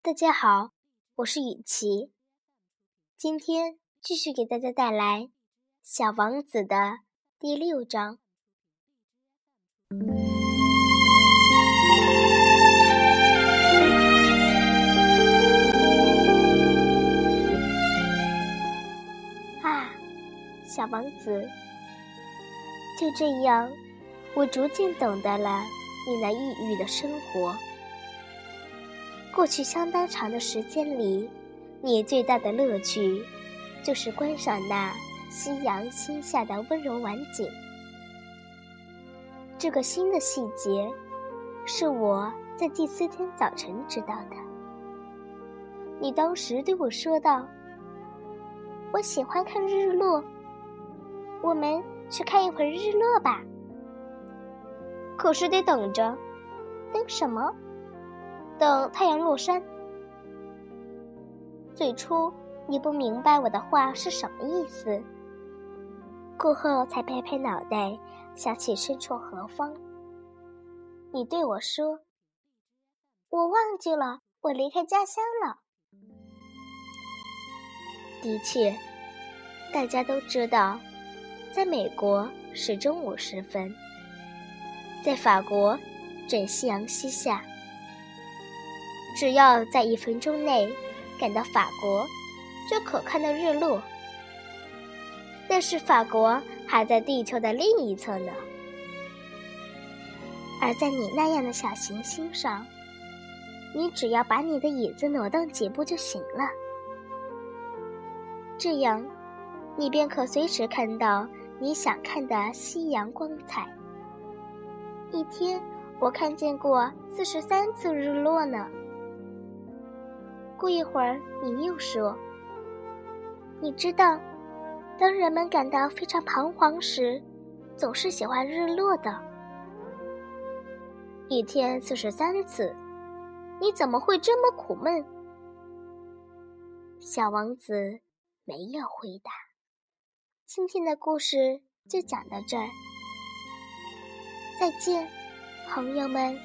大家好，我是雨琪，今天继续给大家带来《小王子》的第六章。啊，小王子，就这样，我逐渐懂得了你那抑郁的生活。过去相当长的时间里，你最大的乐趣就是观赏那夕阳西下的温柔晚景。这个新的细节，是我在第四天早晨知道的。你当时对我说道：“我喜欢看日落，我们去看一会儿日落吧。”可是得等着，等什么？等太阳落山。最初你不明白我的话是什么意思，过后才拍拍脑袋，想起身处何方。你对我说：“我忘记了，我离开家乡了。”的确，大家都知道，在美国是中午时分，在法国正夕阳西下。只要在一分钟内赶到法国，就可看到日落。但是法国还在地球的另一侧呢。而在你那样的小行星上，你只要把你的椅子挪动几步就行了。这样，你便可随时看到你想看的夕阳光彩。一天，我看见过四十三次日落呢。过一会儿，你又说：“你知道，当人们感到非常彷徨时，总是喜欢日落的。一天四十三次，你怎么会这么苦闷？”小王子没有回答。今天的故事就讲到这儿，再见，朋友们。